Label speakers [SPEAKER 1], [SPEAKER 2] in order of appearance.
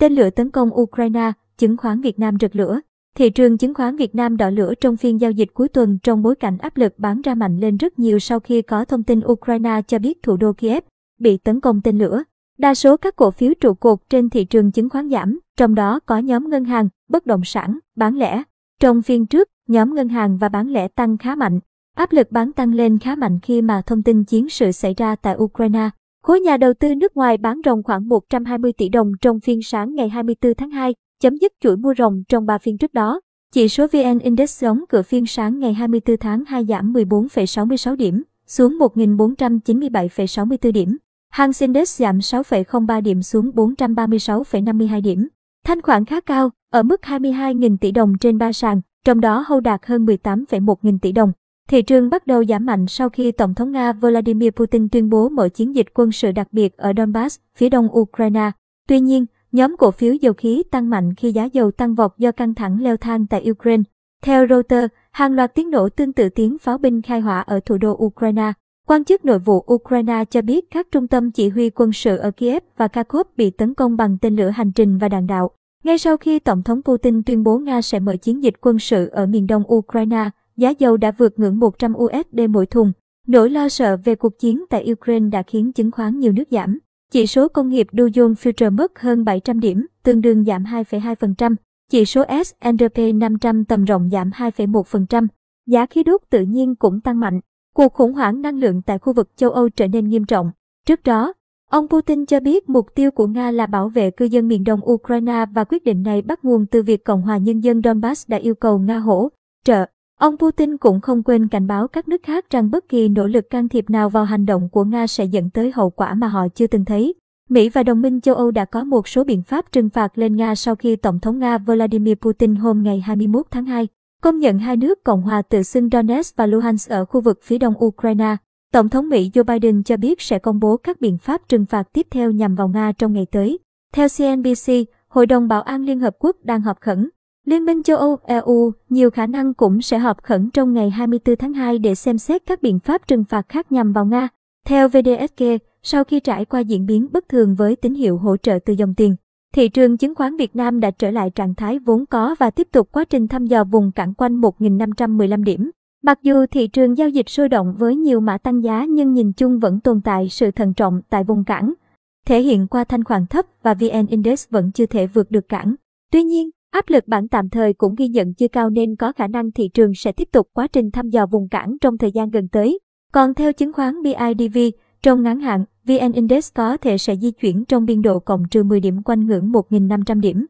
[SPEAKER 1] Tên lửa tấn công Ukraine, chứng khoán Việt Nam rực lửa. Thị trường chứng khoán Việt Nam đỏ lửa trong phiên giao dịch cuối tuần trong bối cảnh áp lực bán ra mạnh lên rất nhiều sau khi có thông tin Ukraine cho biết thủ đô Kiev bị tấn công tên lửa. Đa số các cổ phiếu trụ cột trên thị trường chứng khoán giảm, trong đó có nhóm ngân hàng, bất động sản, bán lẻ. Trong phiên trước, nhóm ngân hàng và bán lẻ tăng khá mạnh. Áp lực bán tăng lên khá mạnh khi mà thông tin chiến sự xảy ra tại Ukraine. Khối nhà đầu tư nước ngoài bán ròng khoảng 120 tỷ đồng trong phiên sáng ngày 24 tháng 2, chấm dứt chuỗi mua ròng trong 3 phiên trước đó. Chỉ số VN Index đóng cửa phiên sáng ngày 24 tháng 2 giảm 14,66 điểm, xuống 1.497,64 điểm. Hang Index giảm 6,03 điểm xuống 436,52 điểm. Thanh khoản khá cao, ở mức 22.000 tỷ đồng trên ba sàn, trong đó hâu đạt hơn 18,1 nghìn tỷ đồng. Thị trường bắt đầu giảm mạnh sau khi Tổng thống Nga Vladimir Putin tuyên bố mở chiến dịch quân sự đặc biệt ở Donbass, phía đông Ukraine. Tuy nhiên, nhóm cổ phiếu dầu khí tăng mạnh khi giá dầu tăng vọt do căng thẳng leo thang tại Ukraine. Theo Reuters, hàng loạt tiếng nổ tương tự tiếng pháo binh khai hỏa ở thủ đô Ukraine. Quan chức nội vụ Ukraine cho biết các trung tâm chỉ huy quân sự ở Kiev và Kharkov bị tấn công bằng tên lửa hành trình và đạn đạo. Ngay sau khi Tổng thống Putin tuyên bố Nga sẽ mở chiến dịch quân sự ở miền đông Ukraine, giá dầu đã vượt ngưỡng 100 USD mỗi thùng. Nỗi lo sợ về cuộc chiến tại Ukraine đã khiến chứng khoán nhiều nước giảm. Chỉ số công nghiệp Dow Jones Future mất hơn 700 điểm, tương đương giảm 2,2%. Chỉ số S&P 500 tầm rộng giảm 2,1%. Giá khí đốt tự nhiên cũng tăng mạnh. Cuộc khủng hoảng năng lượng tại khu vực châu Âu trở nên nghiêm trọng. Trước đó, ông Putin cho biết mục tiêu của Nga là bảo vệ cư dân miền đông Ukraine và quyết định này bắt nguồn từ việc Cộng hòa Nhân dân Donbass đã yêu cầu Nga hỗ trợ. Ông Putin cũng không quên cảnh báo các nước khác rằng bất kỳ nỗ lực can thiệp nào vào hành động của Nga sẽ dẫn tới hậu quả mà họ chưa từng thấy. Mỹ và đồng minh châu Âu đã có một số biện pháp trừng phạt lên Nga sau khi Tổng thống Nga Vladimir Putin hôm ngày 21 tháng 2 công nhận hai nước Cộng hòa tự xưng Donetsk và Luhansk ở khu vực phía đông Ukraine. Tổng thống Mỹ Joe Biden cho biết sẽ công bố các biện pháp trừng phạt tiếp theo nhằm vào Nga trong ngày tới. Theo CNBC, Hội đồng Bảo an Liên Hợp Quốc đang họp khẩn. Liên minh châu Âu EU nhiều khả năng cũng sẽ họp khẩn trong ngày 24 tháng 2 để xem xét các biện pháp trừng phạt khác nhằm vào Nga. Theo VDSK, sau khi trải qua diễn biến bất thường với tín hiệu hỗ trợ từ dòng tiền, thị trường chứng khoán Việt Nam đã trở lại trạng thái vốn có và tiếp tục quá trình thăm dò vùng cản quanh 1.515 điểm. Mặc dù thị trường giao dịch sôi động với nhiều mã tăng giá nhưng nhìn chung vẫn tồn tại sự thận trọng tại vùng cản, thể hiện qua thanh khoản thấp và VN Index vẫn chưa thể vượt được cản. Tuy nhiên, áp lực bản tạm thời cũng ghi nhận chưa cao nên có khả năng thị trường sẽ tiếp tục quá trình thăm dò vùng cản trong thời gian gần tới. Còn theo chứng khoán BIDV, trong ngắn hạn, VN Index có thể sẽ di chuyển trong biên độ cộng trừ 10 điểm quanh ngưỡng 1.500 điểm.